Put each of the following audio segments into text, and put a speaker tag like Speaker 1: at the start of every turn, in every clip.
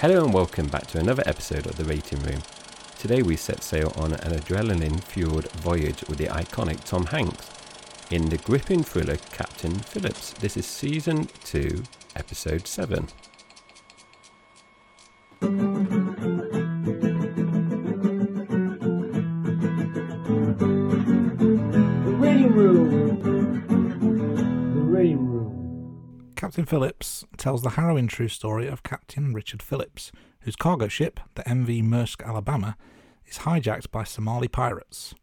Speaker 1: Hello and welcome back to another episode of The Rating Room. Today we set sail on an adrenaline fueled voyage with the iconic Tom Hanks in the gripping thriller Captain Phillips. This is season 2, episode 7.
Speaker 2: Captain Phillips tells the harrowing true story of Captain Richard Phillips, whose cargo ship, the MV Maersk Alabama, is hijacked by Somali pirates.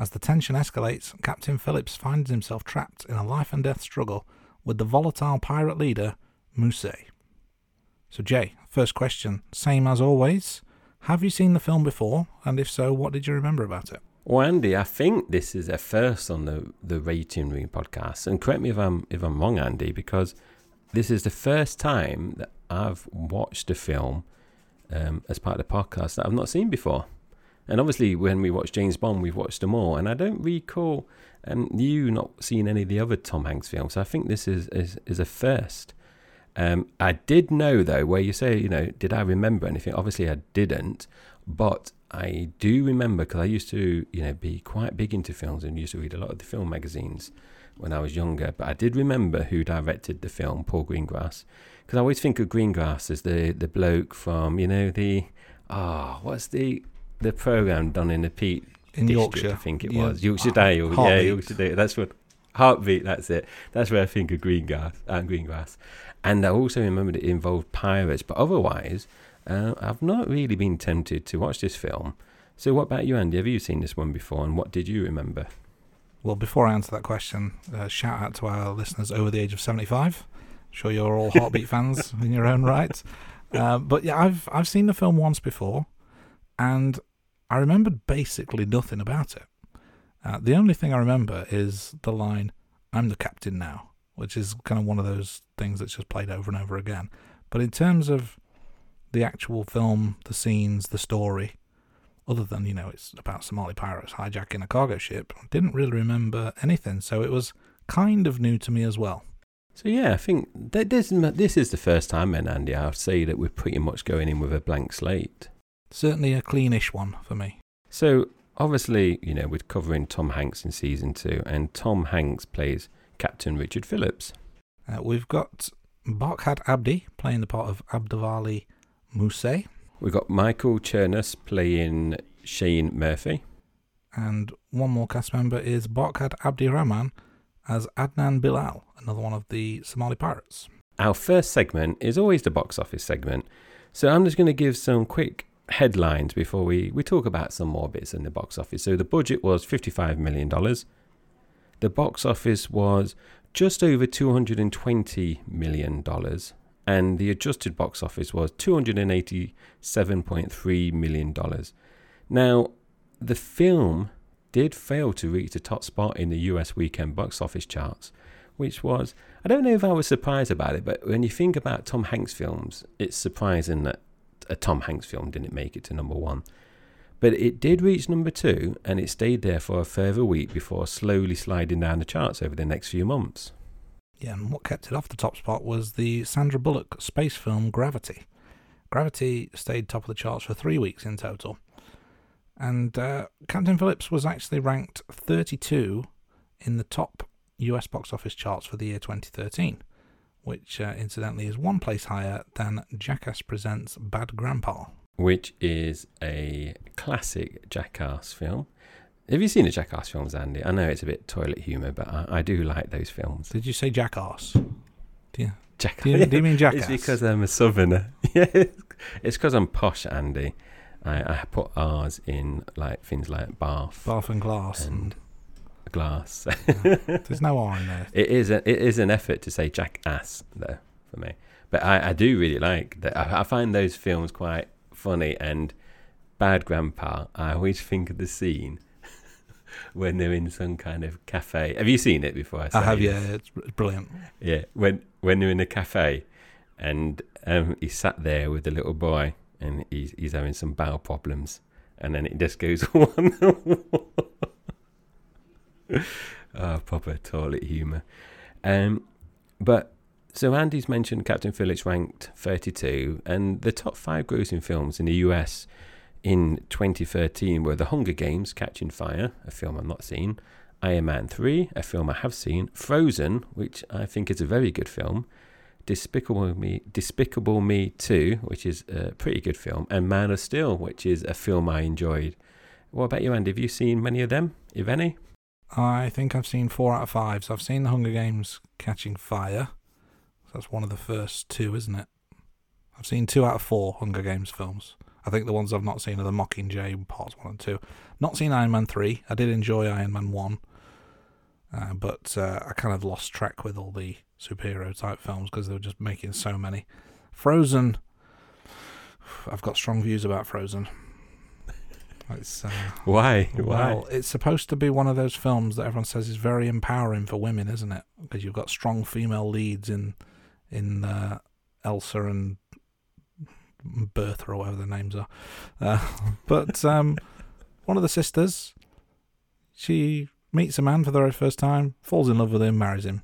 Speaker 2: As the tension escalates, Captain Phillips finds himself trapped in a life and death struggle with the volatile pirate leader, Muse. So, Jay, first question, same as always. Have you seen the film before? And if so, what did you remember about it?
Speaker 1: Well, Andy, I think this is a first on the the Rating Room podcast, and correct me if I'm if I'm wrong, Andy, because this is the first time that I've watched a film um, as part of the podcast that I've not seen before. And obviously, when we watch James Bond, we've watched them all, and I don't recall um, you not seeing any of the other Tom Hanks films. So I think this is is, is a first. Um, I did know though, where you say, you know, did I remember anything? Obviously, I didn't, but I do remember because I used to, you know, be quite big into films and used to read a lot of the film magazines when I was younger. But I did remember who directed the film, Paul Greengrass, because I always think of Greengrass as the the bloke from, you know, the ah, what's the the program done in the Peak
Speaker 2: In
Speaker 1: District,
Speaker 2: Yorkshire.
Speaker 1: I think it
Speaker 2: Yeah.
Speaker 1: was Yorkshire
Speaker 2: Heart-
Speaker 1: Dale. Yeah, Yorkshire Dale. That's what Heartbeat. That's it. That's where I think of Greengrass. Uh, Greengrass. And I also remembered it involved pirates, but otherwise, uh, I've not really been tempted to watch this film. So, what about you, Andy? Have you seen this one before, and what did you remember?
Speaker 2: Well, before I answer that question, uh, shout out to our listeners over the age of 75. Sure, you're all Heartbeat fans in your own right. Uh, but yeah, I've I've seen the film once before, and I remembered basically nothing about it. Uh, the only thing I remember is the line, "I'm the captain now," which is kind of one of those things that's just played over and over again. But in terms of the actual film, the scenes, the story, other than you know it's about Somali pirates hijacking a cargo ship, I didn't really remember anything. So it was kind of new to me as well.
Speaker 1: So, yeah, I think that this, this is the first time, then, Andy, I'll say that we're pretty much going in with a blank slate.
Speaker 2: Certainly a cleanish one for me.
Speaker 1: So, obviously, you know, we're covering Tom Hanks in season two, and Tom Hanks plays Captain Richard Phillips.
Speaker 2: Uh, we've got Barkhad Abdi playing the part of Abduwali Muse,
Speaker 1: We've got Michael Chernus playing Shane Murphy.
Speaker 2: and one more cast member is Barkhad Abdirahman as Adnan Bilal, another one of the Somali pirates.
Speaker 1: Our first segment is always the box office segment. So I'm just going to give some quick headlines before we, we talk about some more bits in the box office. So the budget was $55 million. The box office was just over $220 million. And the adjusted box office was $287.3 million. Now, the film did fail to reach the top spot in the US weekend box office charts, which was I don't know if I was surprised about it, but when you think about Tom Hanks films, it's surprising that a Tom Hanks film didn't make it to number one. But it did reach number two, and it stayed there for a further week before slowly sliding down the charts over the next few months.
Speaker 2: Yeah, and what kept it off the top spot was the Sandra Bullock space film Gravity. Gravity stayed top of the charts for three weeks in total. And uh, Captain Phillips was actually ranked 32 in the top US box office charts for the year 2013, which uh, incidentally is one place higher than Jackass Presents Bad Grandpa.
Speaker 1: Which is a classic Jackass film. Have you seen the Jackass films, Andy? I know it's a bit toilet humour, but I, I do like those films.
Speaker 2: Did you say Jackass?
Speaker 1: Jackass.
Speaker 2: Do you, do you mean Jackass?
Speaker 1: It's because I'm a southerner. yeah, it's because I'm posh, Andy. I, I put R's in like things like bath
Speaker 2: Bath and Glass.
Speaker 1: and glass.
Speaker 2: There's no R in there.
Speaker 1: it is a, it is an effort to say jackass though for me, but I, I do really like that. I, I find those films quite funny and Bad Grandpa. I always think of the scene when they're in some kind of cafe. Have you seen it before?
Speaker 2: I
Speaker 1: say
Speaker 2: have, yeah, it's it's brilliant.
Speaker 1: Yeah, when when they're in a cafe, and um, he sat there with the little boy, and he's he's having some bowel problems, and then it just goes on. oh, proper toilet humour. Um, but So Andy's mentioned Captain Phillips ranked 32, and the top five grossing films in the US in 2013 were The Hunger Games: Catching Fire, a film I've not seen, Iron Man 3, a film I have seen, Frozen, which I think is a very good film, Despicable Me, Despicable Me 2, which is a pretty good film, and Man of Steel, which is a film I enjoyed. What about you, Andy? Have you seen many of them, if any?
Speaker 2: I think I've seen four out of five. So I've seen The Hunger Games Catching Fire. That's one of the first two, isn't it? I've seen two out of four Hunger Games films. I think the ones I've not seen are the Mockingjay parts one and two. Not seen Iron Man three. I did enjoy Iron Man one, uh, but uh, I kind of lost track with all the superhero type films because they were just making so many. Frozen. I've got strong views about Frozen. It's uh,
Speaker 1: Why? Why?
Speaker 2: well, it's supposed to be one of those films that everyone says is very empowering for women, isn't it? Because you've got strong female leads in in uh, Elsa and Bertha or whatever their names are. Uh, but um, one of the sisters, she meets a man for the very first time, falls in love with him, marries him.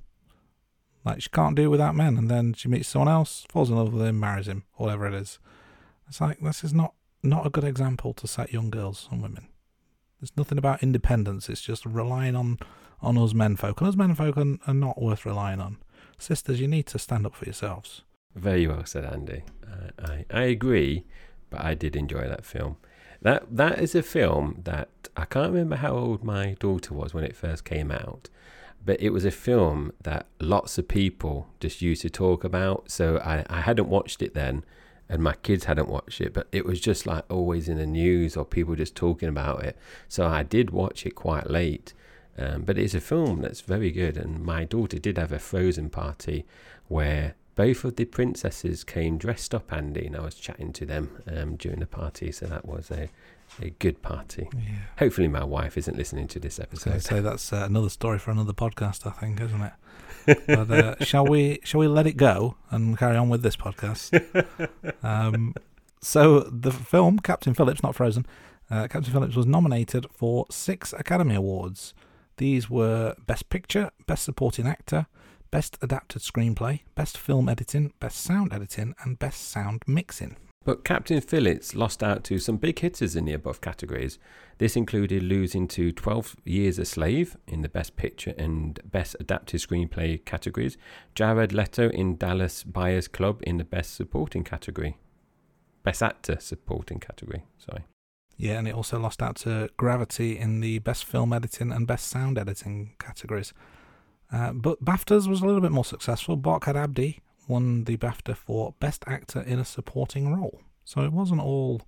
Speaker 2: Like she can't do it without men, and then she meets someone else, falls in love with him, marries him, whatever it is. It's like this is not not a good example to set young girls and women. There's nothing about independence. It's just relying on on us menfolk, and us menfolk are, are not worth relying on. Sisters, you need to stand up for yourselves.
Speaker 1: Very well said, Andy. I, I, I agree, but I did enjoy that film. That that is a film that I can't remember how old my daughter was when it first came out, but it was a film that lots of people just used to talk about. So I, I hadn't watched it then, and my kids hadn't watched it, but it was just like always in the news or people just talking about it. So I did watch it quite late. Um, but it's a film that's very good, and my daughter did have a Frozen party where both of the princesses came dressed up, Andy, and I was chatting to them um, during the party, so that was a, a good party.
Speaker 2: Yeah.
Speaker 1: Hopefully, my wife isn't listening to this
Speaker 2: I was going to
Speaker 1: episode.
Speaker 2: say that's uh, another story for another podcast, I think, isn't it? but uh, shall we shall we let it go and carry on with this podcast? Um, so the film Captain Phillips, not Frozen, uh, Captain Phillips was nominated for six Academy Awards. These were Best Picture, Best Supporting Actor, Best Adapted Screenplay, Best Film Editing, Best Sound Editing, and Best Sound Mixing.
Speaker 1: But Captain Phillips lost out to some big hitters in the above categories. This included losing to 12 Years a Slave in the Best Picture and Best Adapted Screenplay categories, Jared Leto in Dallas Buyers Club in the Best Supporting category. Best Actor Supporting category, sorry.
Speaker 2: Yeah, and it also lost out to Gravity in the Best Film Editing and Best Sound Editing categories. Uh, but BAFTAs was a little bit more successful. Barkhad Abdi won the BAFTA for Best Actor in a Supporting Role. So it wasn't all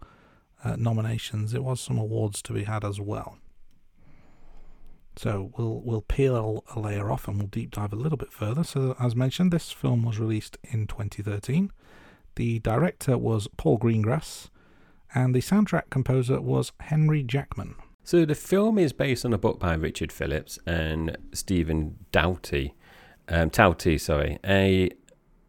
Speaker 2: uh, nominations, it was some awards to be had as well. So we'll we'll peel a layer off and we'll deep dive a little bit further. So as mentioned, this film was released in 2013. The director was Paul Greengrass, and the soundtrack composer was Henry Jackman.
Speaker 1: So the film is based on a book by Richard Phillips and Stephan Talty, um, sorry, a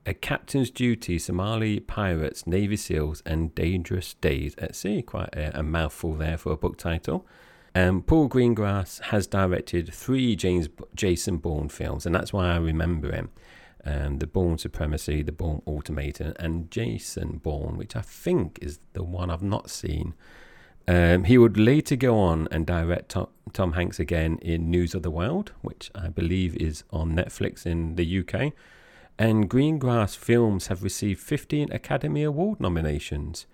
Speaker 1: a captain's duty, Somali pirates, Navy SEALs, and dangerous days at sea. Quite a, a mouthful there for a book title. Um, Paul Greengrass has directed three James Jason Bourne films, and that's why I remember him. Um, the Bourne Supremacy, the Bourne Ultimatum, and Jason Bourne, which I think is the one I've not seen. Um, he would later go on and direct Tom, Tom Hanks again in News of the Wild, which I believe is on Netflix in the UK. And Greengrass films have received 15 Academy Award nominations,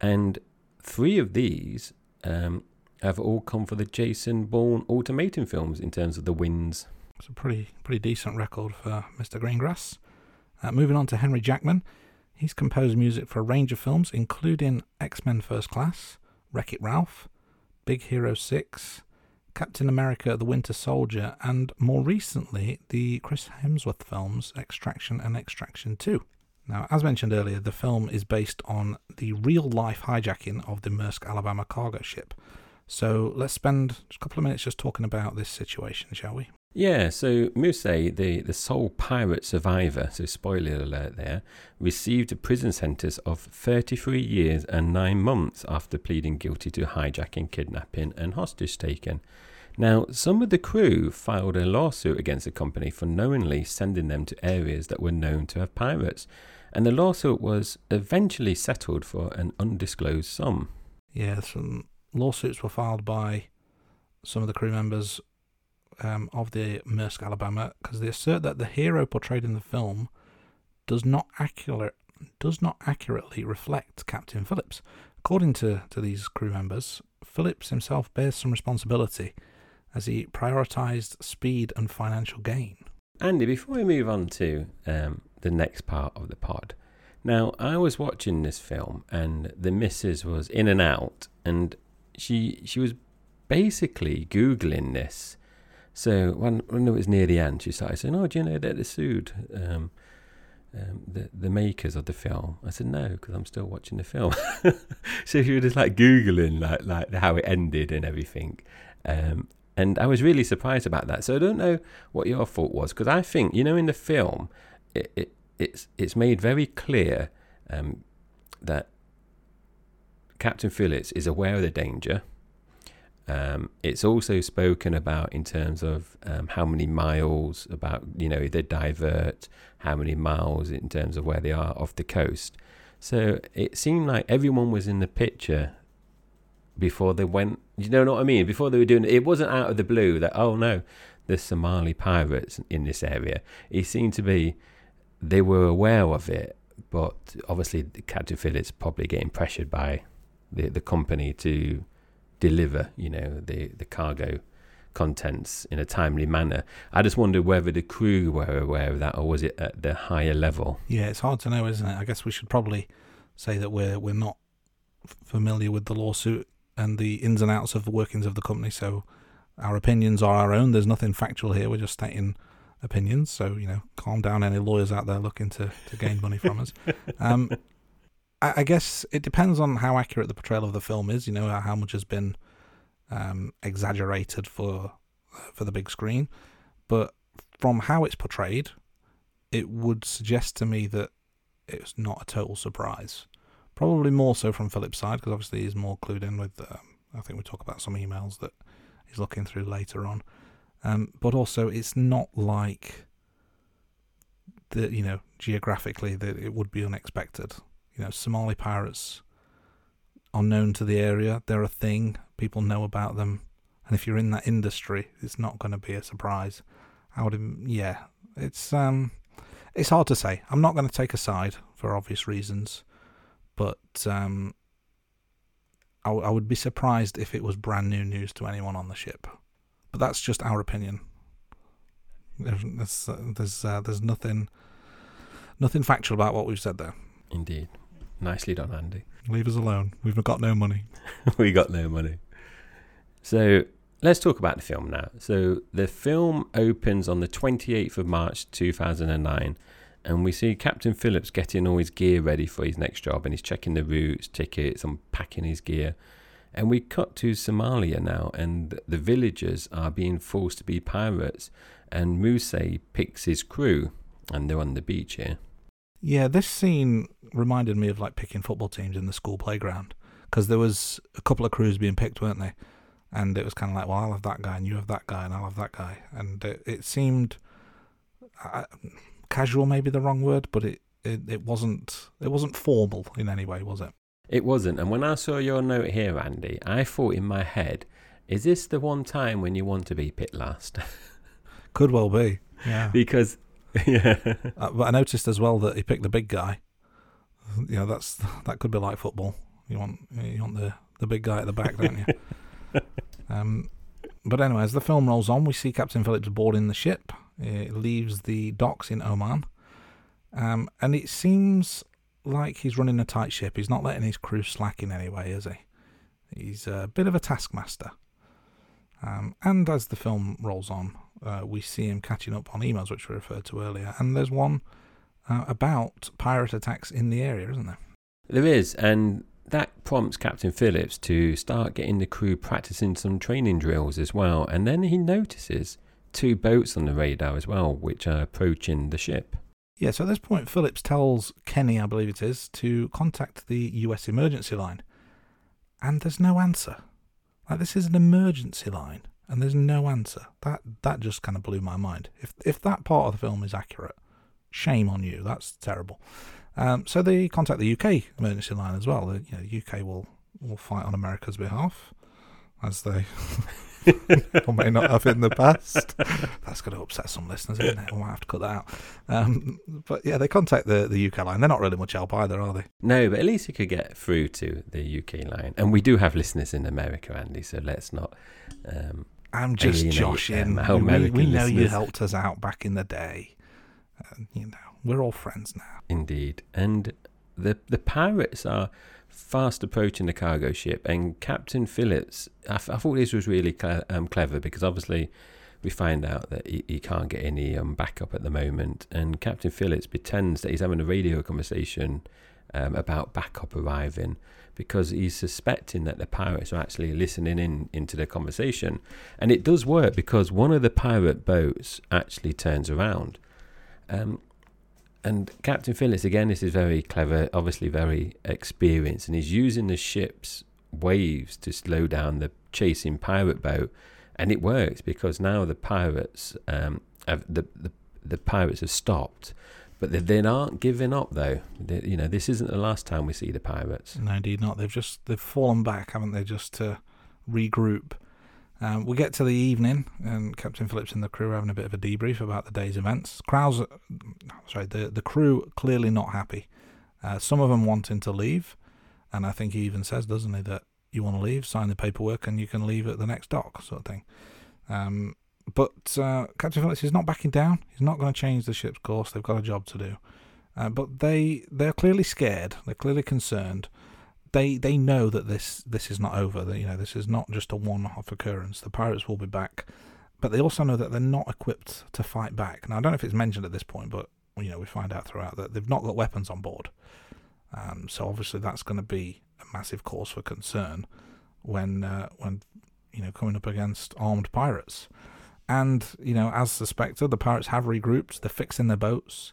Speaker 1: and three of these um, have all come for the Jason Bourne Ultimatum films in terms of the wins.
Speaker 2: It's a pretty pretty decent record for Mr. Greengrass. Uh, moving on to Henry Jackman, he's composed music for a range of films, including X Men First Class, Wreck It Ralph, Big Hero 6, Captain America the Winter Soldier, and more recently, the Chris Hemsworth films Extraction and Extraction 2. Now, as mentioned earlier, the film is based on the real life hijacking of the Maersk Alabama cargo ship. So let's spend a couple of minutes just talking about this situation, shall we?
Speaker 1: Yeah, so Muse, the, the sole pirate survivor, so spoiler alert there, received a prison sentence of 33 years and 9 months after pleading guilty to hijacking, kidnapping, and hostage taking. Now, some of the crew filed a lawsuit against the company for knowingly sending them to areas that were known to have pirates, and the lawsuit was eventually settled for an undisclosed sum.
Speaker 2: Yeah, some lawsuits were filed by some of the crew members um, of the Maersk Alabama because they assert that the hero portrayed in the film does not accurate does not accurately reflect Captain Phillips. According to, to these crew members, Phillips himself bears some responsibility as he prioritised speed and financial gain.
Speaker 1: Andy, before we move on to um, the next part of the pod, now I was watching this film and the missus was in and out, and she she was basically googling this. So when when it was near the end, she started saying, "Oh, do you know that they sued um, um, the the makers of the film?" I said, "No, because I'm still watching the film." so she was just like googling like like how it ended and everything. Um, and I was really surprised about that. So I don't know what your thought was because I think you know in the film it, it it's it's made very clear um, that Captain Phillips is aware of the danger. Um, it's also spoken about in terms of um, how many miles about you know they divert, how many miles in terms of where they are off the coast. So it seemed like everyone was in the picture before they went. You know what I mean? Before they were doing it, it wasn't out of the blue that oh no, there's Somali pirates in this area. It seemed to be they were aware of it, but obviously Captain Phillips probably getting pressured by the the company to deliver, you know, the the cargo contents in a timely manner. I just wondered whether the crew were aware of that, or was it at the higher level?
Speaker 2: Yeah, it's hard to know, isn't it? I guess we should probably say that we're we're not familiar with the lawsuit and the ins and outs of the workings of the company, so our opinions are our own. There's nothing factual here. We're just stating opinions. So you know, calm down, any lawyers out there looking to to gain money from us. Um, I, I guess it depends on how accurate the portrayal of the film is. You know, how much has been um, exaggerated for for the big screen, but from how it's portrayed, it would suggest to me that it's not a total surprise. Probably more so from Phillips' side because obviously he's more clued in with. Um, I think we talk about some emails that he's looking through later on, um, but also it's not like the you know geographically that it would be unexpected. You know, Somali pirates are known to the area. They're a thing. People know about them, and if you're in that industry, it's not going to be a surprise. I would, yeah, it's um, it's hard to say. I'm not going to take a side for obvious reasons, but um, I, I would be surprised if it was brand new news to anyone on the ship. But that's just our opinion. There's there's uh, there's, uh, nothing nothing factual about what we've said there.
Speaker 1: Indeed, nicely done, Andy.
Speaker 2: Leave us alone. We've got no money.
Speaker 1: we got no money. So let's talk about the film now. So the film opens on the 28th of March 2009, and we see Captain Phillips getting all his gear ready for his next job, and he's checking the routes, tickets, unpacking his gear. And we cut to Somalia now, and the villagers are being forced to be pirates. And Muse picks his crew, and they're on the beach here.
Speaker 2: Yeah, this scene reminded me of like picking football teams in the school playground because there was a couple of crews being picked, weren't they? And it was kind of like, well, I'll have that guy, and you have that guy, and I'll have that guy, and it, it seemed uh, casual, maybe the wrong word, but it, it it wasn't it wasn't formal in any way, was it?
Speaker 1: It wasn't. And when I saw your note here, Andy, I thought in my head, is this the one time when you want to be pit last?
Speaker 2: Could well be. Yeah.
Speaker 1: because, yeah.
Speaker 2: Uh, but I noticed as well that he picked the big guy. You know, that's that could be like football. You want you want the the big guy at the back, don't you? um, but anyway, as the film rolls on, we see Captain Phillips boarding the ship. It leaves the docks in Oman, um, and it seems like he's running a tight ship. He's not letting his crew slack in any way, is he? He's a bit of a taskmaster. Um, and as the film rolls on, uh, we see him catching up on emails, which we referred to earlier. And there's one uh, about pirate attacks in the area, isn't there?
Speaker 1: There is, and that prompts Captain Phillips to start getting the crew practicing some training drills as well. And then he notices two boats on the radar as well, which are approaching the ship.
Speaker 2: Yeah, so at this point, Phillips tells Kenny, I believe it is, to contact the US emergency line. And there's no answer. Like, this is an emergency line. And there's no answer. That that just kind of blew my mind. If if that part of the film is accurate, shame on you. That's terrible. Um, so they contact the UK emergency line as well. The you know, UK will will fight on America's behalf, as they or may not have in the past. That's going to upset some listeners, isn't it? We might have to cut that out. Um, but yeah, they contact the, the UK line. They're not really much help either, are they?
Speaker 1: No, but at least you could get through to the UK line. And we do have listeners in America, Andy, so let's not. Um,
Speaker 2: I'm just joshing.
Speaker 1: um,
Speaker 2: we, we know you helped us out back in the day. You know, we're all friends now.
Speaker 1: Indeed. And the the pirates are fast approaching the cargo ship, and Captain Phillips. I, th- I thought this was really cle- um, clever because obviously we find out that he, he can't get any um, backup at the moment, and Captain Phillips pretends that he's having a radio conversation um, about backup arriving because he's suspecting that the pirates are actually listening in into the conversation, and it does work because one of the pirate boats actually turns around. Um, and Captain Phillips, again, this is very clever, obviously very experienced, and he's using the ship's waves to slow down the chasing pirate boat, and it works because now the pirates, um, have, the, the the pirates have stopped, but they, they aren't giving up though. They, you know, this isn't the last time we see the pirates.
Speaker 2: No, indeed not. They've just they've fallen back, haven't they? Just to regroup. Um, we get to the evening, and Captain Phillips and the crew are having a bit of a debrief about the day's events. Crowds, sorry, the the crew clearly not happy. Uh, some of them wanting to leave, and I think he even says, doesn't he, that you want to leave, sign the paperwork, and you can leave at the next dock, sort of thing. Um, but uh, Captain Phillips is not backing down. He's not going to change the ship's course. They've got a job to do. Uh, but they they're clearly scared. They're clearly concerned. They they know that this this is not over. That you know this is not just a one-off occurrence. The pirates will be back, but they also know that they're not equipped to fight back. Now I don't know if it's mentioned at this point, but you know we find out throughout that they've not got weapons on board. Um, so obviously that's going to be a massive cause for concern when uh, when you know coming up against armed pirates. And you know, as suspected, the pirates have regrouped. They're fixing their boats.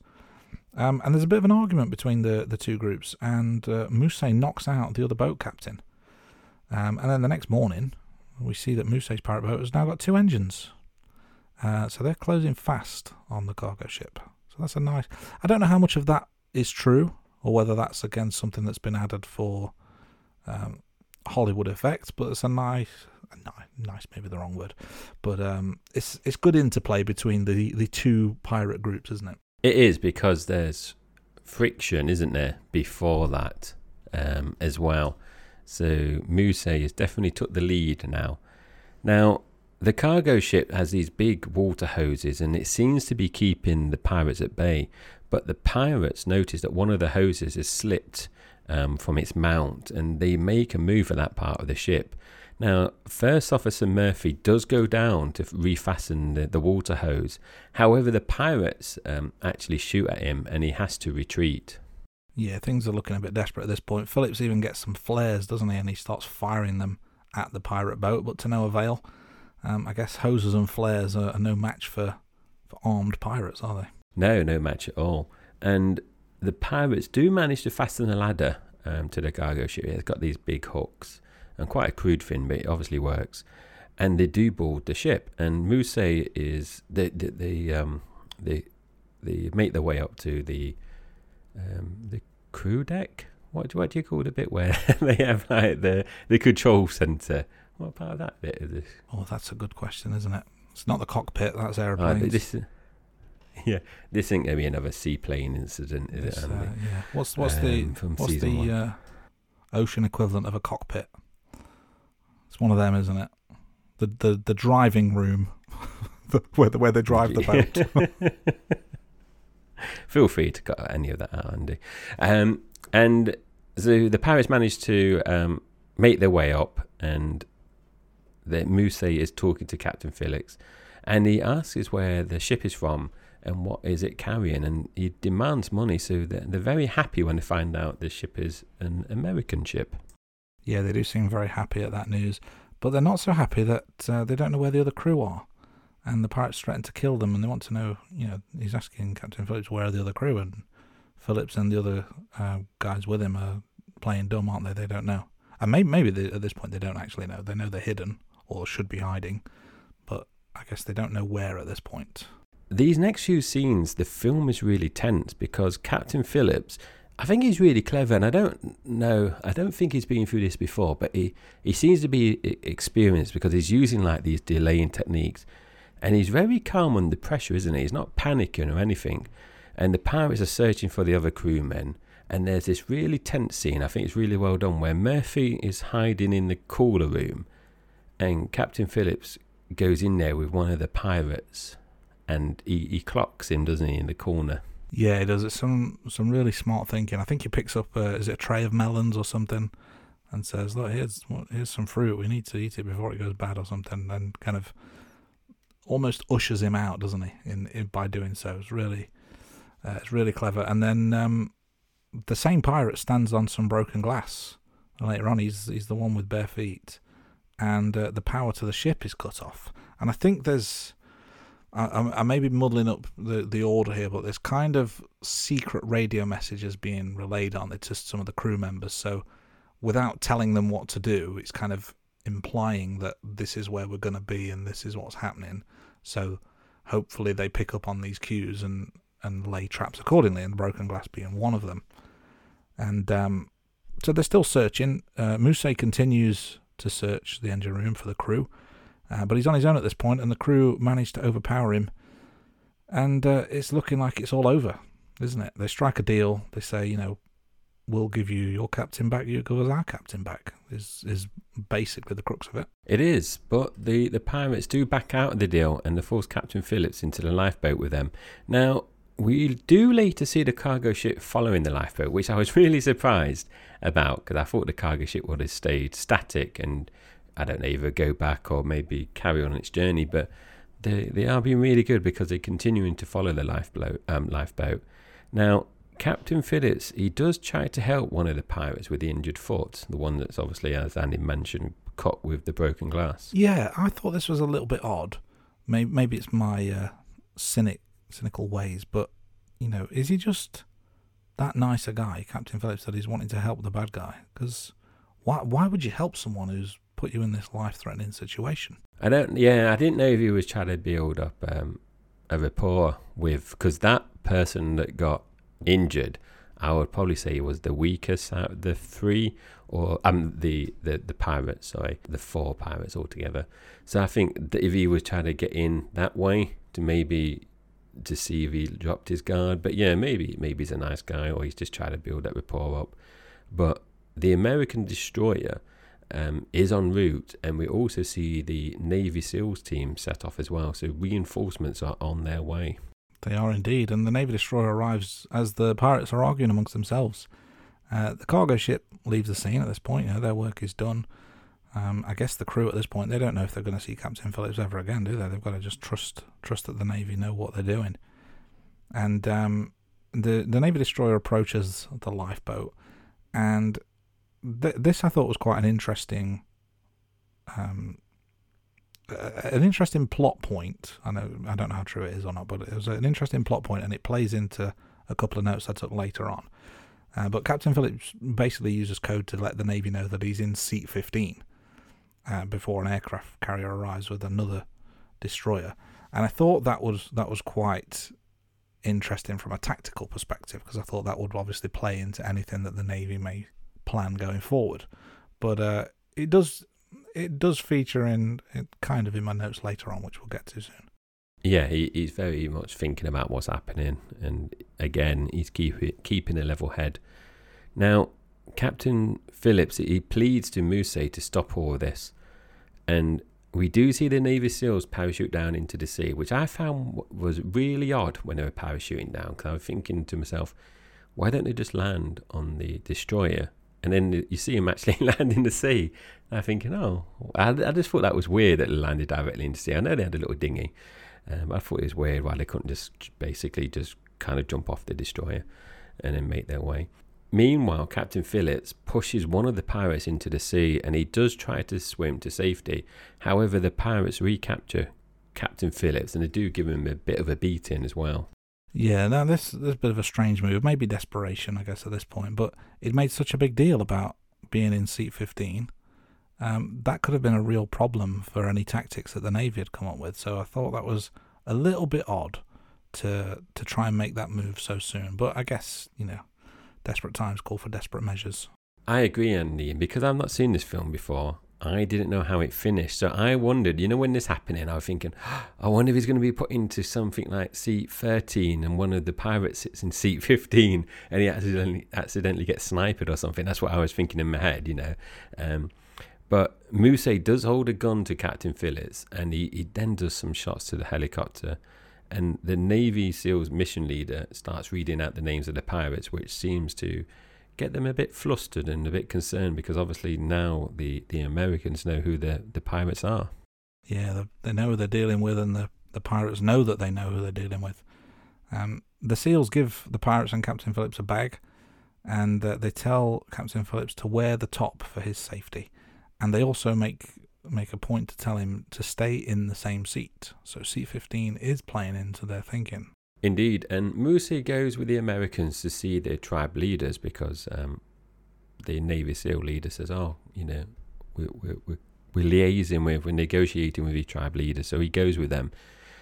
Speaker 2: Um, and there's a bit of an argument between the, the two groups, and uh, knocks out the other boat captain. Um, and then the next morning, we see that Muse's pirate boat has now got two engines. Uh, so they're closing fast on the cargo ship. So that's a nice. I don't know how much of that is true, or whether that's again something that's been added for um, Hollywood effect, but it's a nice, nice, nice maybe the wrong word, but um, it's it's good interplay between the the two pirate groups, isn't it?
Speaker 1: It is because there's friction, isn't there, before that um, as well. So Muse has definitely took the lead now. Now, the cargo ship has these big water hoses and it seems to be keeping the pirates at bay. But the pirates notice that one of the hoses has slipped um, from its mount and they make a move at that part of the ship. Now, First Officer Murphy does go down to refasten the, the water hose. However, the pirates um, actually shoot at him and he has to retreat.
Speaker 2: Yeah, things are looking a bit desperate at this point. Phillips even gets some flares, doesn't he? And he starts firing them at the pirate boat, but to no avail. Um, I guess hoses and flares are, are no match for, for armed pirates, are they?
Speaker 1: No, no match at all. And the pirates do manage to fasten a ladder um, to the cargo ship. It's got these big hooks and quite a crude thing, but it obviously works. And they do board the ship. And Muse is they they they um they they make their way up to the um the crew deck. What do, what do you call the bit where they have like the the control center? What part of that bit is this?
Speaker 2: Oh, that's a good question, isn't it? It's not the cockpit, that's
Speaker 1: Uh,
Speaker 2: aeroplanes.
Speaker 1: this yeah, this ain't gonna be another seaplane incident, is
Speaker 2: It's,
Speaker 1: it?
Speaker 2: uh, yeah. What's what's the
Speaker 1: Um, from
Speaker 2: what's the uh, ocean equivalent of a cockpit? It's one of them, isn't it? The the the driving room, where the, where they drive the boat.
Speaker 1: Feel free to cut any of that out, Andy. Um, and so the pirates managed to um, make their way up, and the Muse is talking to Captain Phillips, and he asks where the ship is from and what is it carrying, and he demands money. So they're, they're very happy when they find out the ship is an American ship.
Speaker 2: Yeah, they do seem very happy at that news, but they're not so happy that uh, they don't know where the other crew are. And the pirates threaten to kill them, and they want to know. You know, he's asking Captain Phillips where are the other crew, and Phillips and the other uh, guys with him are playing dumb, aren't they? They don't know. And maybe, maybe they, at this point they don't actually know. They know they're hidden or should be hiding, but I guess they don't know where at this point.
Speaker 1: These next few scenes, the film is really tense because Captain Phillips, I think he's really clever, and I don't know, I don't think he's been through this before, but he, he seems to be experienced because he's using like these delaying techniques, and he's very calm under pressure, isn't he? He's not panicking or anything, and the pirates are searching for the other crewmen, and there's this really tense scene. I think it's really well done where Murphy is hiding in the cooler room, and Captain Phillips goes in there with one of the pirates, and he, he clocks him, doesn't he, in the corner.
Speaker 2: Yeah, he does. It's some some really smart thinking. I think he picks up uh, is it a tray of melons or something, and says, "Look, here's here's some fruit. We need to eat it before it goes bad or something." And kind of almost ushers him out, doesn't he? In, in by doing so, it's really uh, it's really clever. And then um, the same pirate stands on some broken glass. And later on, he's he's the one with bare feet, and uh, the power to the ship is cut off. And I think there's I, I may be muddling up the, the order here, but there's kind of secret radio messages being relayed on it to some of the crew members. So without telling them what to do, it's kind of implying that this is where we're going to be and this is what's happening. So hopefully they pick up on these cues and, and lay traps accordingly, and broken glass being one of them. And um, so they're still searching. Uh, continues to search the engine room for the crew. Uh, but he's on his own at this point, and the crew manage to overpower him. And uh, it's looking like it's all over, isn't it? They strike a deal. They say, you know, we'll give you your captain back. You give us our captain back. Is is basically the crux of it.
Speaker 1: It is, but the the pirates do back out of the deal, and they force Captain Phillips into the lifeboat with them. Now we do later see the cargo ship following the lifeboat, which I was really surprised about because I thought the cargo ship would have stayed static and I don't know, either go back or maybe carry on its journey. But they they are being really good because they're continuing to follow the lifeboat. Um, lifeboat. Now, Captain Phillips, he does try to help one of the pirates with the injured foot, the one that's obviously, as Andy mentioned, cut with the broken glass.
Speaker 2: Yeah, I thought this was a little bit odd. Maybe, maybe it's my uh, cynic, cynical ways, but you know, is he just that nice a guy, Captain Phillips, that he's wanting to help the bad guy? Because why, why would you help someone who's put you in this life-threatening situation.
Speaker 1: I don't. Yeah, I didn't know if he was trying to build up um, a rapport with because that person that got injured, I would probably say he was the weakest out of the three, or um the the the pirates. Sorry, the four pirates altogether. So I think if he was trying to get in that way to maybe to see if he dropped his guard, but yeah, maybe maybe he's a nice guy or he's just trying to build that rapport up. But the American destroyer um, is en route, and we also see the Navy SEALs team set off as well. So reinforcements are on their way.
Speaker 2: They are indeed, and the Navy destroyer arrives as the pirates are arguing amongst themselves. Uh, the cargo ship leaves the scene at this point. You know, their work is done. Um, I guess the crew at this point they don't know if they're going to see Captain Phillips ever again, do they? They've got to just trust trust that the Navy know what they're doing. And um, the the Navy destroyer approaches the lifeboat, and th- this I thought was quite an interesting, um, uh, an interesting plot point. I know I don't know how true it is or not, but it was an interesting plot point, and it plays into a couple of notes I took later on. Uh, but Captain Phillips basically uses code to let the Navy know that he's in seat 15 uh, before an aircraft carrier arrives with another destroyer. And I thought that was that was quite interesting from a tactical perspective because I thought that would obviously play into anything that the Navy may plan going forward. But uh, it does it does feature in kind of in my notes later on, which we'll get to soon.
Speaker 1: Yeah, he, he's very much thinking about what's happening, and again, he's keep, keeping a level head. Now, Captain Phillips he pleads to Muse to stop all of this, and we do see the Navy SEALs parachute down into the sea, which I found was really odd when they were parachuting down. Because I was thinking to myself, why don't they just land on the destroyer and then you see him actually land in the sea. And I'm thinking, oh, I, I, just thought that was weird that they landed directly into the sea. I know they had a little dinghy. Um, I thought it was weird why they couldn't just basically just kind of jump off the destroyer and then make their way. Meanwhile, Captain Phillips pushes one of the pirates into the sea and he does try to swim to safety. However, the pirates recapture Captain Phillips and they do give him a bit of a beating as well.
Speaker 2: Yeah, now this, this is a bit of a strange move. Maybe desperation, I guess, at this point. But it made such a big deal about being in seat 15. um, that could have been a real problem for any tactics that the Navy had come up with. So I thought that was a little bit odd to to try and make that move so soon. But I guess you know, desperate times call for desperate measures.
Speaker 1: I agree, Andy, because I've not seen this film before. I didn't know how it finished. So I wondered, you know, when this happening, I was thinking, I wonder if he's going to be put into something like seat 13 and one of the pirates sits in seat 15 and he accidentally, accidentally gets sniped or something. That's what I was thinking in my head, you know. Um, but Muse does hold a gun to Captain Phillips and he, he then does some shots to the helicopter. And the Navy SEALs mission leader starts reading out the names of the pirates, which seems to get them a bit flustered and a bit concerned because obviously now the, the Americans know who the, the pirates are.
Speaker 2: Yeah, they know who they're dealing with, and the, the pirates know that they know who they're dealing with. Um, the SEALs give the pirates and Captain Phillips a bag, and uh, they tell Captain Phillips to wear the top for his safety. And they also make make a point to tell him to stay in the same seat. So seat 15 is playing into their thinking.
Speaker 1: Indeed, and Muse goes with the Americans to see their tribe leaders because um, the Navy SEAL leader says, "Oh, you know, we, we, we, we're liaising with, we're negotiating with your tribe leaders." So he goes with them.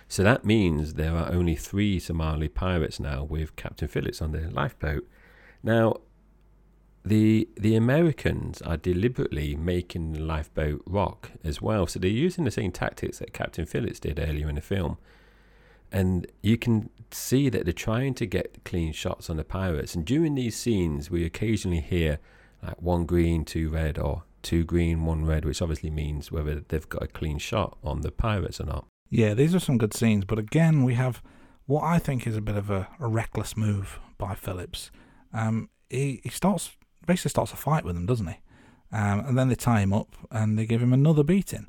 Speaker 1: So that means there are only three Somali pirates now with Captain Phillips on their lifeboat. Now, the the Americans are deliberately making the lifeboat rock as well. So they're using the same tactics that Captain Phillips did earlier in the film and you can see that they're trying to get clean shots on the pirates. And during these scenes, we occasionally hear like one green, two red, or two green, one red, which obviously means whether they've got a clean shot on the pirates or not.
Speaker 2: Yeah, these are some good scenes, but again, we have what I think is a bit of a, a reckless move by Phillips. Um, he he starts basically starts a fight with them, doesn't he? Um, and then they tie him up and they give him another beating.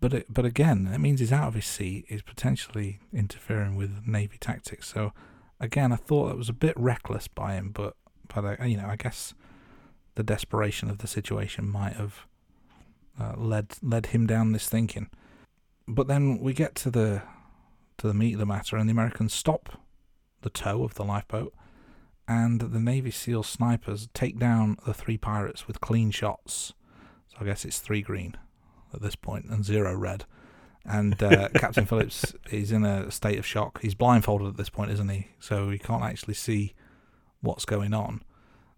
Speaker 2: But it, but again, it means he's out of his seat. He's potentially interfering with Navy tactics. So again, I thought that was a bit reckless by him. But but uh, you know, I guess the desperation of the situation might have uh, led led him down this thinking. But then we get to the to the meat of the matter, and the Americans stop the tow of the lifeboat, and the Navy SEAL snipers take down the three pirates with clean shots. So I guess it's three green at this point and zero red. And uh, Captain Phillips is in a state of shock. He's blindfolded at this point, isn't he? So he can't actually see what's going on.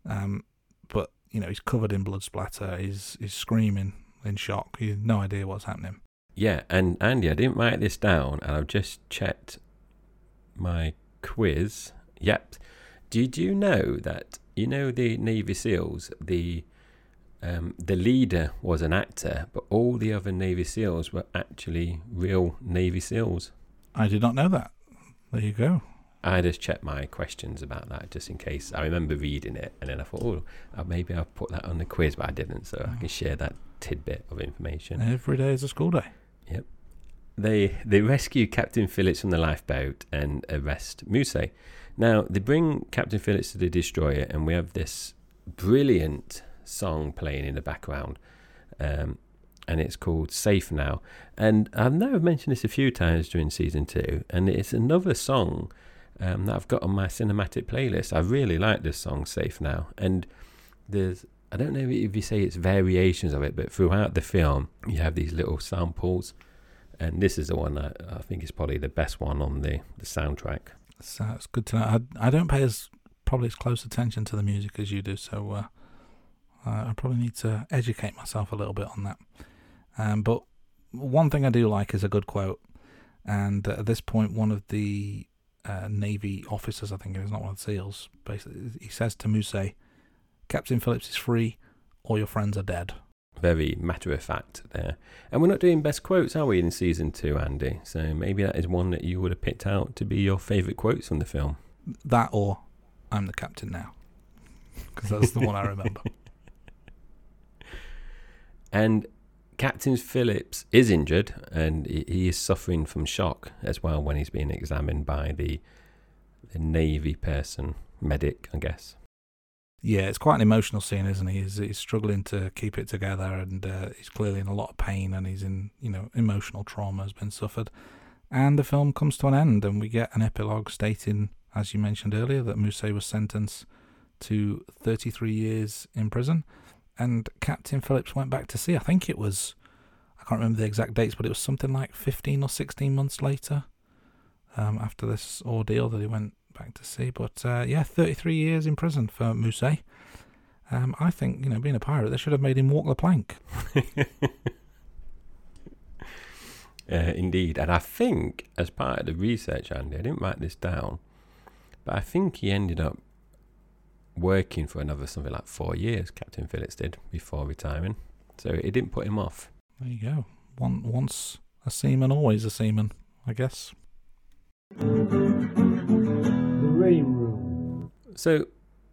Speaker 2: Um, but you know, he's covered in blood splatter. He's he's screaming in shock. He has no idea what's happening.
Speaker 1: Yeah, and Andy, I didn't write this down, and I've just checked my quiz. Yep. Did you know that you know the Navy SEALs, the um, the leader was an actor, but all the other Navy SEALs were actually real Navy SEALs.
Speaker 2: I did not know that. There you go.
Speaker 1: I just checked my questions about that just in case. I remember reading it and then I thought, oh, uh, maybe I'll put that on the quiz, but I didn't, so I can share that tidbit of information.
Speaker 2: Every day is a school day.
Speaker 1: Yep. They they rescue Captain Phillips from the lifeboat and arrest Muse. Now they bring Captain Phillips to the destroyer, and we have this brilliant song playing in the background. Um, and it's called Safe Now. And I know I've mentioned this a few times during season two, and it's another song um, that I've got on my cinematic playlist. I really like this song, Safe Now. And there's, I don't know if you say it's variations of it, but throughout the film, you have these little samples. And this is the one that I think is probably the best one on the, the soundtrack.
Speaker 2: So it's good to know. I, I don't pay as probably as close attention to the music as you do, so uh, uh, I probably need to educate myself a little bit on that. Um, but one thing I do like is a good quote. And at this point, one of the uh, Navy officers, I think it is not one of the SEALs, basically, he says to Muse, Captain Phillips is free, all your friends are dead.
Speaker 1: Very matter of fact there. And we're not doing best quotes, are we, in season two, Andy? So maybe that is one that you would have picked out to be your favourite quotes from the film.
Speaker 2: That or I'm the captain now. Because that's the one I remember.
Speaker 1: And Captain Phillips is injured and he is suffering from shock as well when he's being examined by the, the Navy person, medic, I guess.
Speaker 2: Yeah, it's quite an emotional scene, isn't he? He's, he's struggling to keep it together and uh, he's clearly in a lot of pain and he's in, you know, emotional trauma has been suffered. And the film comes to an end and we get an epilogue stating, as you mentioned earlier, that Muse was sentenced to 33 years in prison and Captain Phillips went back to sea. I think it was, I can't remember the exact dates, but it was something like 15 or 16 months later um, after this ordeal that he went back to sea. But uh, yeah, 33 years in prison for Musset. Um, I think, you know, being a pirate, they should have made him walk the plank.
Speaker 1: Uh, indeed, and I think as part of the research, Andy, I didn't write this down, but I think he ended up working for another something like four years. Captain Phillips did before retiring, so it didn't put him off.
Speaker 2: There you go. One, once a seaman, always a seaman, I guess.
Speaker 3: The Rating Room.
Speaker 1: So,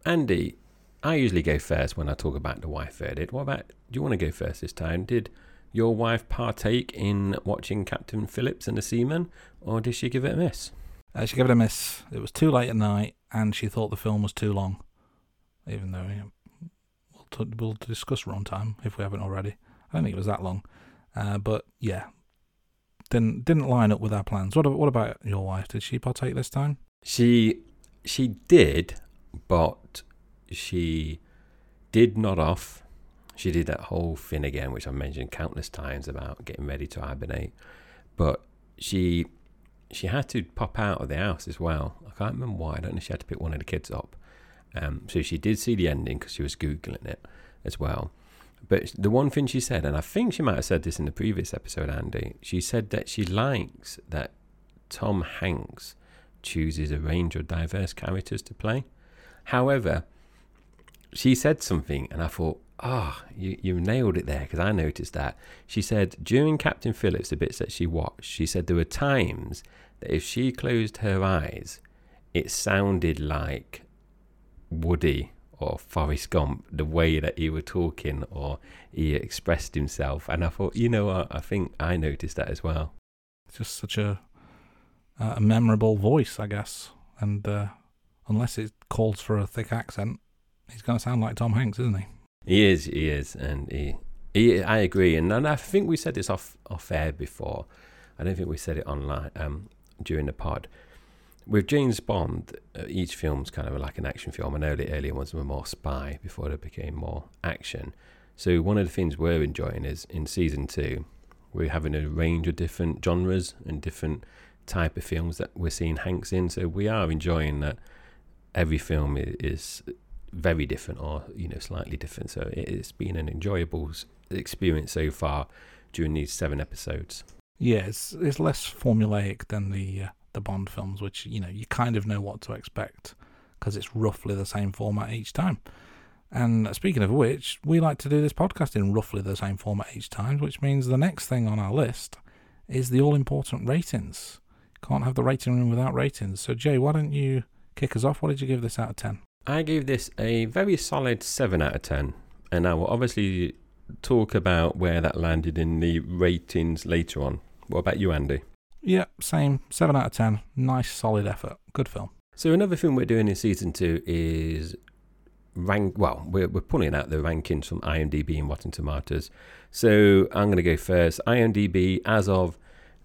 Speaker 1: Andy, I usually go first when I talk about the wife verdict. What about? Do you want to go first this time? Did your wife partake in watching Captain Phillips and the Seaman, or did she give it a miss?
Speaker 2: Uh, she gave it a miss. It was too late at night, and she thought the film was too long. Even though you know, we'll, t- we'll discuss runtime if we haven't already. I don't think it was that long, uh, but yeah, didn't didn't line up with our plans. What what about your wife? Did she partake this time?
Speaker 1: She she did, but she did not off. She did that whole thing again, which I've mentioned countless times about getting ready to hibernate. But she she had to pop out of the house as well. I can't remember why. I don't know. She had to pick one of the kids up. Um, so she did see the ending because she was googling it as well. But the one thing she said, and I think she might have said this in the previous episode, Andy, she said that she likes that Tom Hanks chooses a range of diverse characters to play. However, she said something, and I thought, ah, you, you nailed it there because I noticed that. She said during Captain Phillips, the bits that she watched, she said there were times that if she closed her eyes, it sounded like Woody or Forrest Gump, the way that he was talking or he expressed himself. And I thought, you know what, I think I noticed that as well.
Speaker 2: It's just such a a memorable voice, I guess. And uh, unless it calls for a thick accent, he's going to sound like Tom Hanks, isn't he?
Speaker 1: He is, he is, and he, he I agree, and, and I think we said this off off air before. I don't think we said it online um, during the pod. With James Bond, uh, each film's kind of like an action film. I know the earlier ones were more spy before they became more action. So one of the things we're enjoying is in season two, we're having a range of different genres and different type of films that we're seeing Hanks in. So we are enjoying that every film is very different or you know slightly different. So it's been an enjoyable experience so far during these seven episodes.
Speaker 2: Yeah, it's it's less formulaic than the uh, the Bond films, which you know you kind of know what to expect because it's roughly the same format each time. And speaking of which, we like to do this podcast in roughly the same format each time, which means the next thing on our list is the all important ratings. Can't have the rating room without ratings. So Jay, why don't you kick us off? What did you give this out of ten?
Speaker 1: I gave this a very solid 7 out of 10. And I will obviously talk about where that landed in the ratings later on. What about you, Andy?
Speaker 2: Yeah, same. Seven out of ten. Nice, solid effort. Good film.
Speaker 1: So another thing we're doing in season two is rank. Well, we're we're pulling out the rankings from IMDb and Rotten Tomatoes. So I'm going to go first. IMDb, as of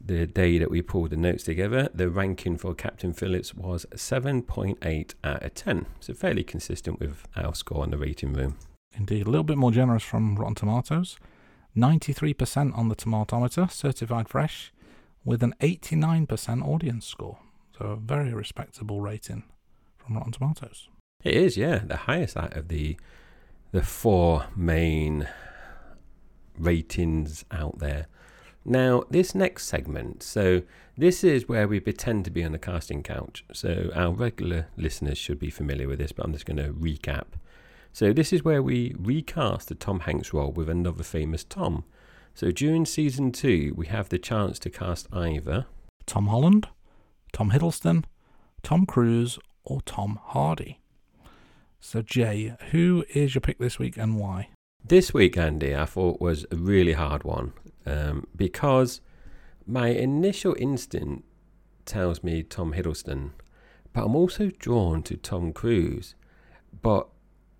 Speaker 1: the day that we pulled the notes together, the ranking for Captain Phillips was 7.8 out of 10. So fairly consistent with our score on the rating room.
Speaker 2: Indeed, a little bit more generous from Rotten Tomatoes. 93% on the tomatometer, certified fresh, with an 89% audience score. So a very respectable rating from Rotten Tomatoes.
Speaker 1: It is, yeah, the highest out of the the four main ratings out there. Now, this next segment, so this is where we pretend to be on the casting couch. So our regular listeners should be familiar with this, but I'm just going to recap. So this is where we recast the Tom Hanks role with another famous Tom. So during season two, we have the chance to cast either
Speaker 2: Tom Holland, Tom Hiddleston, Tom Cruise, or Tom Hardy. So, Jay, who is your pick this week and why?
Speaker 1: This week, Andy, I thought was a really hard one um, because my initial instinct tells me Tom Hiddleston, but I'm also drawn to Tom Cruise. But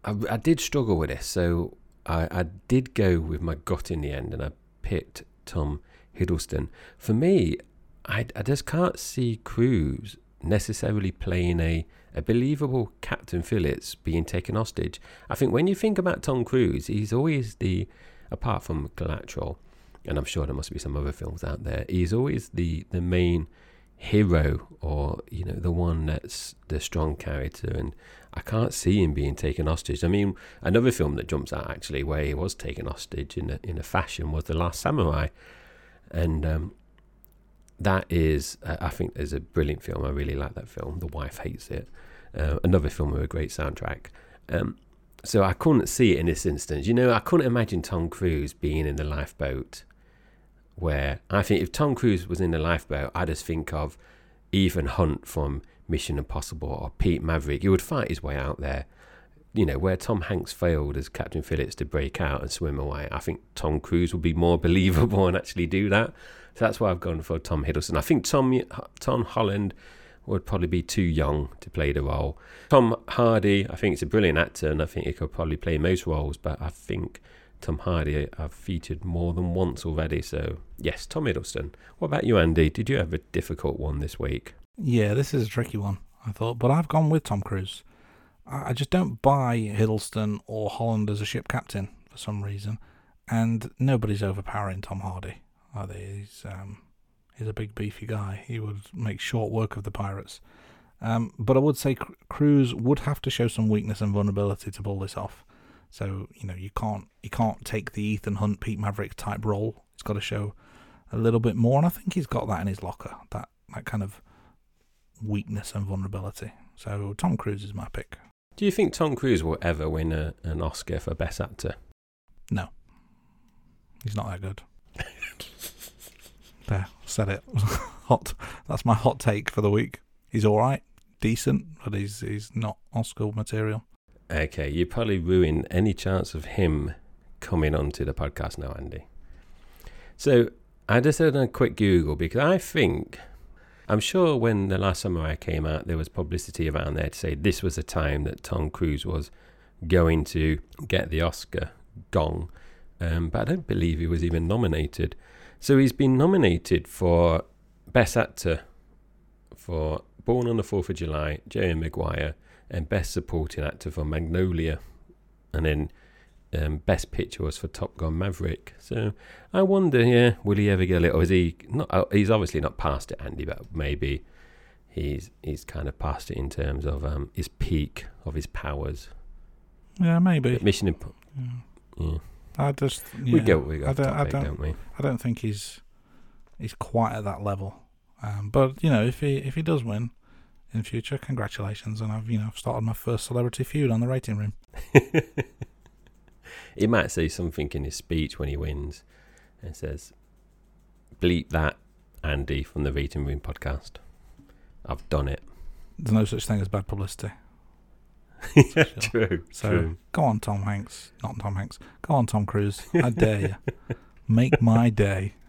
Speaker 1: I, I did struggle with this, so I, I did go with my gut in the end and I picked Tom Hiddleston. For me, I, I just can't see Cruise necessarily playing a, a believable Captain Phillips being taken hostage. I think when you think about Tom Cruise, he's always the, apart from Collateral, and I'm sure there must be some other films out there, he's always the, the main hero or, you know, the one that's the strong character. And I can't see him being taken hostage. I mean, another film that jumps out actually where he was taken hostage in a, in a fashion was The Last Samurai. And um, that is, uh, I think, is a brilliant film. I really like that film. The wife hates it. Uh, another film with a great soundtrack. Um, so I couldn't see it in this instance. You know, I couldn't imagine Tom Cruise being in the lifeboat. Where I think if Tom Cruise was in the lifeboat, I just think of Ethan Hunt from Mission Impossible or Pete Maverick. He would fight his way out there. You know, where Tom Hanks failed as Captain Phillips to break out and swim away, I think Tom Cruise would be more believable and actually do that. So that's why I've gone for Tom Hiddleston. I think Tom Tom Holland would probably be too young to play the role. Tom Hardy, I think he's a brilliant actor, and I think he could probably play most roles. But I think Tom Hardy I've featured more than once already. So yes, Tom Hiddleston. What about you, Andy? Did you have a difficult one this week?
Speaker 2: Yeah, this is a tricky one. I thought, but I've gone with Tom Cruise. I just don't buy Hiddleston or Holland as a ship captain for some reason, and nobody's overpowering Tom Hardy. Are they? He's um, he's a big beefy guy. He would make short work of the pirates. Um, but I would say Cruise would have to show some weakness and vulnerability to pull this off. So you know you can't you can't take the Ethan Hunt, Pete Maverick type role. He's got to show a little bit more, and I think he's got that in his locker. That that kind of weakness and vulnerability. So Tom Cruise is my pick.
Speaker 1: Do you think Tom Cruise will ever win a, an Oscar for Best Actor?
Speaker 2: No, he's not that good. there, said it. hot. That's my hot take for the week. He's all right, decent, but he's he's not Oscar material.
Speaker 1: Okay, you probably ruin any chance of him coming onto the podcast now, Andy. So I just did a quick Google because I think I'm sure when the last Samurai came out, there was publicity around there to say this was the time that Tom Cruise was going to get the Oscar gong um, but I don't believe he was even nominated. So he's been nominated for Best Actor for Born on the 4th of July, Jerry Maguire, and Best Supporting Actor for Magnolia. And then um, Best Picture was for Top Gun Maverick. So I wonder, yeah, will he ever get a little? Is he not? Uh, he's obviously not past it, Andy, but maybe he's he's kind of past it in terms of um, his peak of his powers.
Speaker 2: Yeah, maybe.
Speaker 1: Mission Impossible.
Speaker 2: Yeah.
Speaker 1: Yeah.
Speaker 2: I just yeah,
Speaker 1: we go, we go.
Speaker 2: I don't,
Speaker 1: topic,
Speaker 2: I don't,
Speaker 1: don't we?
Speaker 2: I don't think he's he's quite at that level. Um, but you know, if he if he does win in future, congratulations! And I've you know started my first celebrity feud on the rating room.
Speaker 1: he might say something in his speech when he wins, and says, "Bleep that, Andy from the Rating Room podcast. I've done it."
Speaker 2: There's no such thing as bad publicity.
Speaker 1: yeah, true.
Speaker 2: So
Speaker 1: true.
Speaker 2: go on, Tom Hanks. Not Tom Hanks. Go on, Tom Cruise. I dare you. Make my day.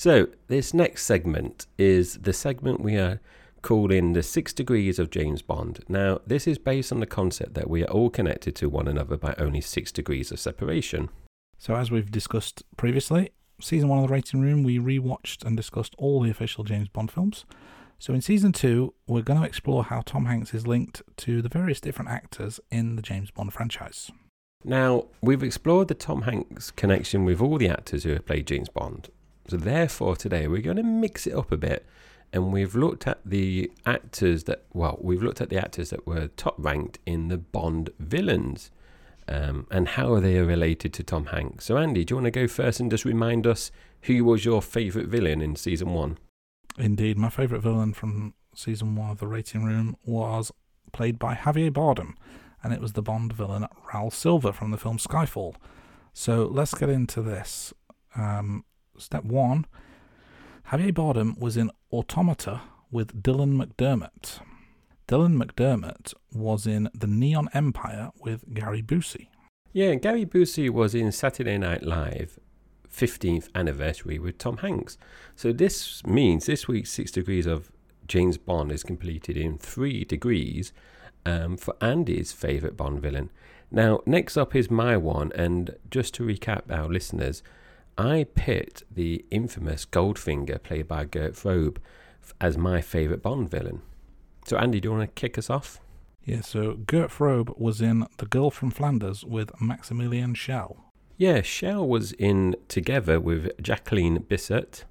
Speaker 1: So this next segment is the segment we are calling the six degrees of James Bond. Now, this is based on the concept that we are all connected to one another by only six degrees of separation.
Speaker 2: So as we've discussed previously, season one of the rating room, we rewatched and discussed all the official James Bond films. So in season two, we're going to explore how Tom Hanks is linked to the various different actors in the James Bond franchise.
Speaker 1: Now, we've explored the Tom Hanks connection with all the actors who have played James Bond. So, therefore, today we're going to mix it up a bit and we've looked at the actors that, well, we've looked at the actors that were top ranked in the Bond villains um, and how are they related to Tom Hanks. So, Andy, do you want to go first and just remind us who was your favourite villain in season one?
Speaker 2: Indeed, my favourite villain from season one of The Rating Room was played by Javier Bardem, and it was the Bond villain Raul Silva from the film Skyfall. So let's get into this. Um, step one Javier Bardem was in Automata with Dylan McDermott. Dylan McDermott was in The Neon Empire with Gary Busey.
Speaker 1: Yeah, Gary Busey was in Saturday Night Live 15th anniversary with Tom Hanks. So this means this week's Six Degrees of James Bond is completed in three degrees um, for Andy's favourite Bond villain. Now, next up is my one, and just to recap our listeners, I picked the infamous Goldfinger, played by Gert Frobe, as my favourite Bond villain. So, Andy, do you want to kick us off?
Speaker 2: Yeah, so Gert Frobe was in The Girl from Flanders with Maximilian Schell.
Speaker 1: Yeah, Schell was in together with Jacqueline Bisset.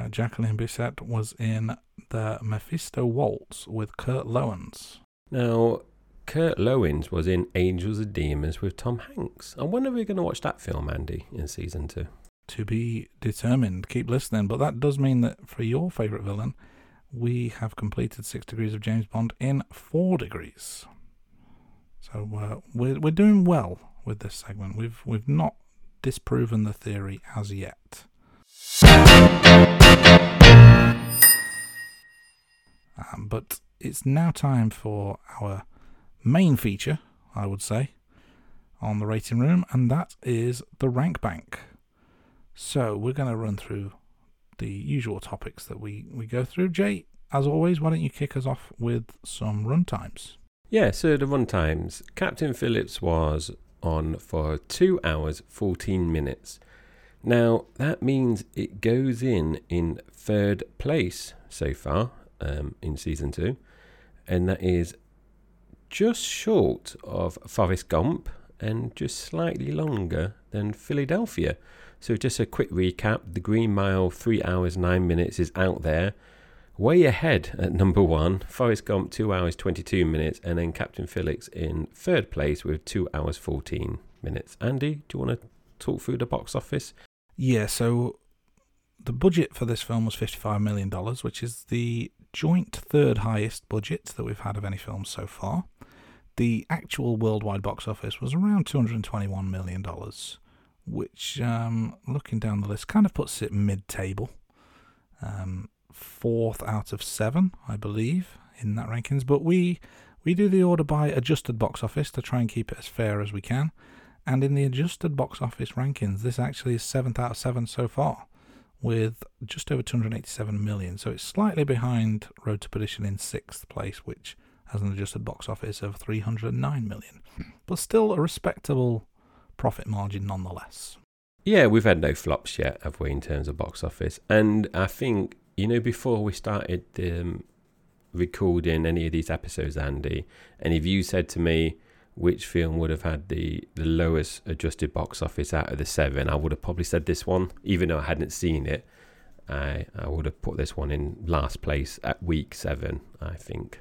Speaker 2: Uh, Jacqueline Bisset was in The Mephisto Waltz with Kurt Lowens.
Speaker 1: Now, Kurt Lowens was in Angels and Demons with Tom Hanks. I wonder if we're going to watch that film, Andy, in season two.
Speaker 2: To be determined. Keep listening. But that does mean that for your favourite villain, we have completed Six Degrees of James Bond in Four Degrees. So uh, we're we're doing well with this segment. We've we've not disproven the theory as yet. Um, but it's now time for our main feature, I would say, on the rating room, and that is the rank bank. So we're going to run through the usual topics that we, we go through. Jay, as always, why don't you kick us off with some run times?
Speaker 1: Yeah, so the run times. Captain Phillips was on for 2 hours 14 minutes. Now, that means it goes in in third place so far um, in season 2, and that is just short of Forrest Gump and just slightly longer than Philadelphia. So, just a quick recap The Green Mile, 3 hours 9 minutes, is out there. Way ahead at number one, Forrest Gump, 2 hours 22 minutes, and then Captain Phillips in third place with 2 hours 14 minutes. Andy, do you want to talk through the box office?
Speaker 2: Yeah, so the budget for this film was $55 million, which is the joint third highest budget that we've had of any film so far. The actual worldwide box office was around $221 million, which, um, looking down the list, kind of puts it mid table. Um, fourth out of seven, I believe, in that rankings. But we we do the order by adjusted box office to try and keep it as fair as we can. And in the adjusted box office rankings, this actually is seventh out of seven so far, with just over 287 million. So it's slightly behind Road to Perdition in sixth place, which has an adjusted box office of 309 million, but still a respectable profit margin nonetheless.
Speaker 1: Yeah, we've had no flops yet, have we, in terms of box office? And I think, you know, before we started um, recording any of these episodes, Andy, and if you said to me which film would have had the, the lowest adjusted box office out of the seven, I would have probably said this one, even though I hadn't seen it. I, I would have put this one in last place at week seven, I think.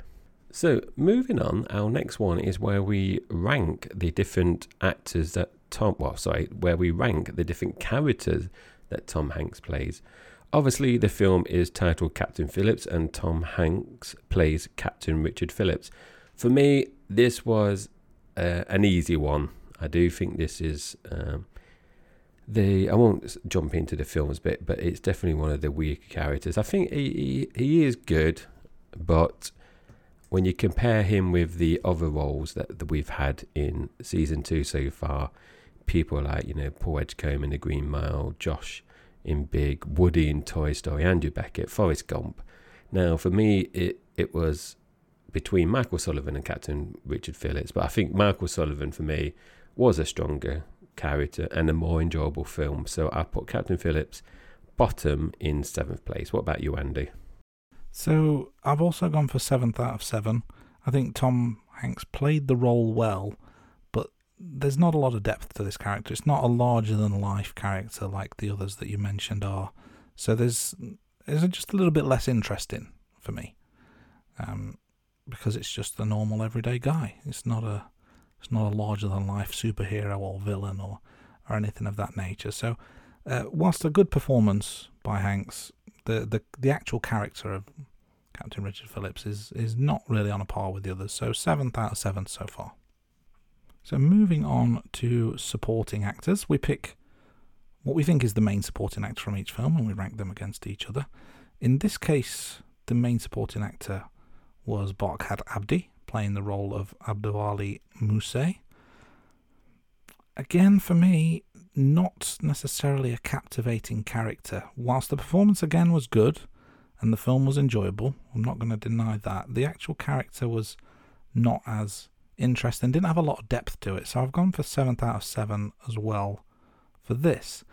Speaker 1: So, moving on, our next one is where we rank the different actors that Tom, well, sorry, where we rank the different characters that Tom Hanks plays. Obviously, the film is titled Captain Phillips, and Tom Hanks plays Captain Richard Phillips. For me, this was uh, an easy one. I do think this is um, the. I won't jump into the films bit, but it's definitely one of the weaker characters. I think he he, he is good, but when you compare him with the other roles that, that we've had in season two so far, people like you know Paul Edgecomb in The Green Mile, Josh in Big, Woody in Toy Story, Andrew Beckett, Forrest Gump. Now, for me, it it was between Michael Sullivan and Captain Richard Phillips, but I think Michael Sullivan for me was a stronger character and a more enjoyable film. So I put Captain Phillips bottom in seventh place. What about you, Andy?
Speaker 2: So I've also gone for seventh out of seven. I think Tom Hanks played the role well, there's not a lot of depth to this character. It's not a larger than life character like the others that you mentioned are. So there's there's just a little bit less interesting for me, um, because it's just a normal everyday guy. It's not a it's not a larger than life superhero or villain or or anything of that nature. So, uh, whilst a good performance by Hanks, the, the the actual character of Captain Richard Phillips is is not really on a par with the others. So seventh out of seven so far. So moving on to supporting actors, we pick what we think is the main supporting actor from each film, and we rank them against each other. In this case, the main supporting actor was Barkhad Abdi, playing the role of Abduwali Muse. Again, for me, not necessarily a captivating character. Whilst the performance again was good and the film was enjoyable, I'm not going to deny that. The actual character was not as interesting, didn't have a lot of depth to it. So I've gone for 7th out of 7 as well for this.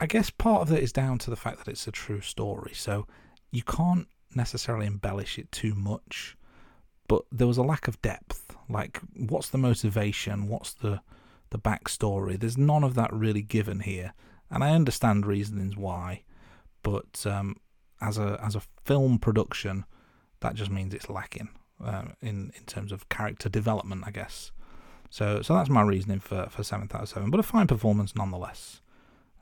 Speaker 2: I guess part of it is down to the fact that it's a true story, so you can't necessarily embellish it too much. But there was a lack of depth. Like, what's the motivation? What's the the backstory? There's none of that really given here, and I understand reasonings why, but um, as a as a film production, that just means it's lacking uh, in in terms of character development, I guess. So so that's my reasoning for for seventh out of seven, but a fine performance nonetheless.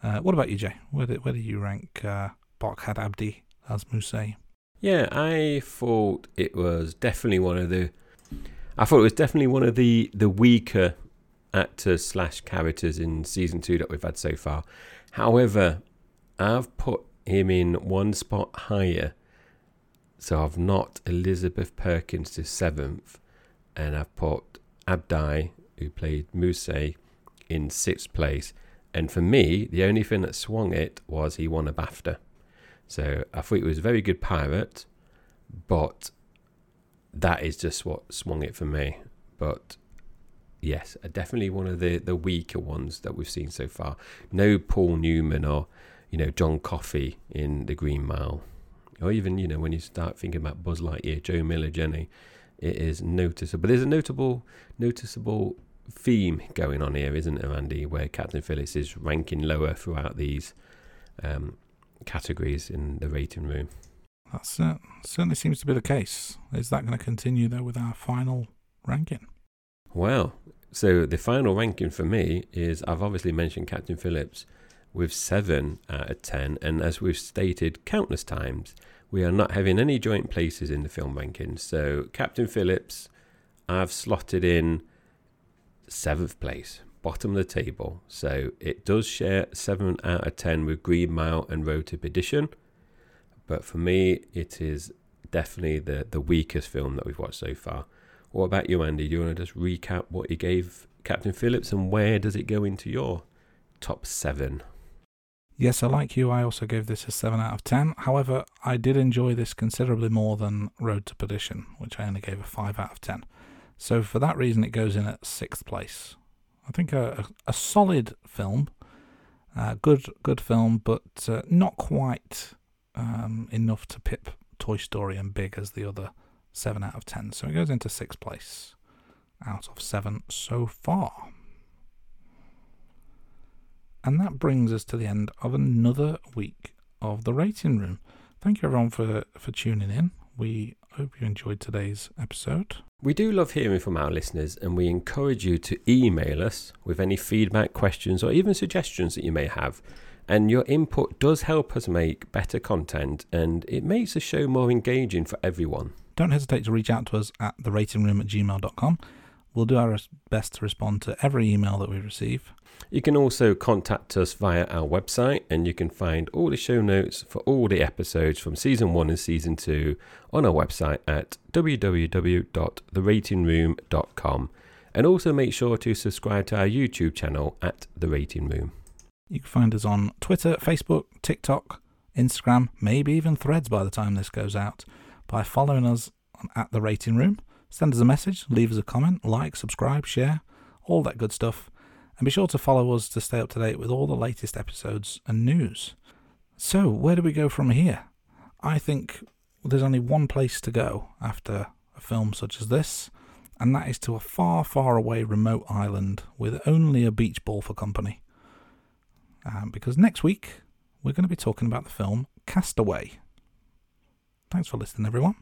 Speaker 2: Uh, what about you, Jay? Where do, where do you rank uh, Barkhad Abdi as Muse?
Speaker 1: Yeah, I thought it was definitely one of the. I thought it was definitely one of the the weaker actors slash characters in season two that we've had so far. However, I've put him in one spot higher, so I've knocked Elizabeth Perkins to seventh, and I've put Abdi, who played Muse, in sixth place. And for me, the only thing that swung it was he won a BAFTA. So I thought it was a very good pirate, but that is just what swung it for me. But yes, definitely one of the, the weaker ones that we've seen so far. No Paul Newman or, you know, John Coffey in The Green Mile. Or even, you know, when you start thinking about Buzz Lightyear, Joe Miller, Jenny, it is noticeable. But there's a notable, noticeable theme going on here, isn't there, Andy? Where Captain Phillips is ranking lower throughout these um, categories in the rating room.
Speaker 2: That's uh, certainly seems to be the case. Is that going to continue though with our final ranking?
Speaker 1: Well, so the final ranking for me is I've obviously mentioned Captain Phillips with seven out of ten, and as we've stated countless times, we are not having any joint places in the film rankings. So Captain Phillips, I've slotted in seventh place bottom of the table. So it does share 7 out of 10 with Green Mile and Road to Perdition. But for me, it is definitely the, the weakest film that we've watched so far. What about you, Andy? Do you want to just recap what you gave Captain Phillips and where does it go into your top seven?
Speaker 2: Yes, I like you. I also gave this a 7 out of 10. However, I did enjoy this considerably more than Road to Perdition, which I only gave a 5 out of 10. So for that reason, it goes in at 6th place. I think a, a, solid film, uh, good good film, but uh, not quite um, enough to pip Toy Story and Big as the other seven out of ten. So it goes into sixth place out of seven so far. And that brings us to the end of another week of the rating room. Thank you everyone for, for tuning in. We hope you enjoyed today's episode.
Speaker 1: We do love hearing from our listeners, and we encourage you to email us with any feedback, questions, or even suggestions that you may have. And your input does help us make better content, and it makes the show more engaging for everyone.
Speaker 2: Don't hesitate to reach out to us at theratingroom at gmail.com. We'll do our best to respond to every email that we receive.
Speaker 1: You can also contact us via our website, and you can find all the show notes for all the episodes from season one and season two on our website at www.theratingroom.com. And also make sure to subscribe to our YouTube channel at The Rating Room.
Speaker 2: You can find us on Twitter, Facebook, TikTok, Instagram, maybe even threads by the time this goes out by following us at The Rating Room. Send us a message, leave us a comment, like, subscribe, share, all that good stuff. And be sure to follow us to stay up to date with all the latest episodes and news. So, where do we go from here? I think there's only one place to go after a film such as this, and that is to a far, far away remote island with only a beach ball for company. Um, because next week, we're going to be talking about the film Castaway. Thanks for listening, everyone.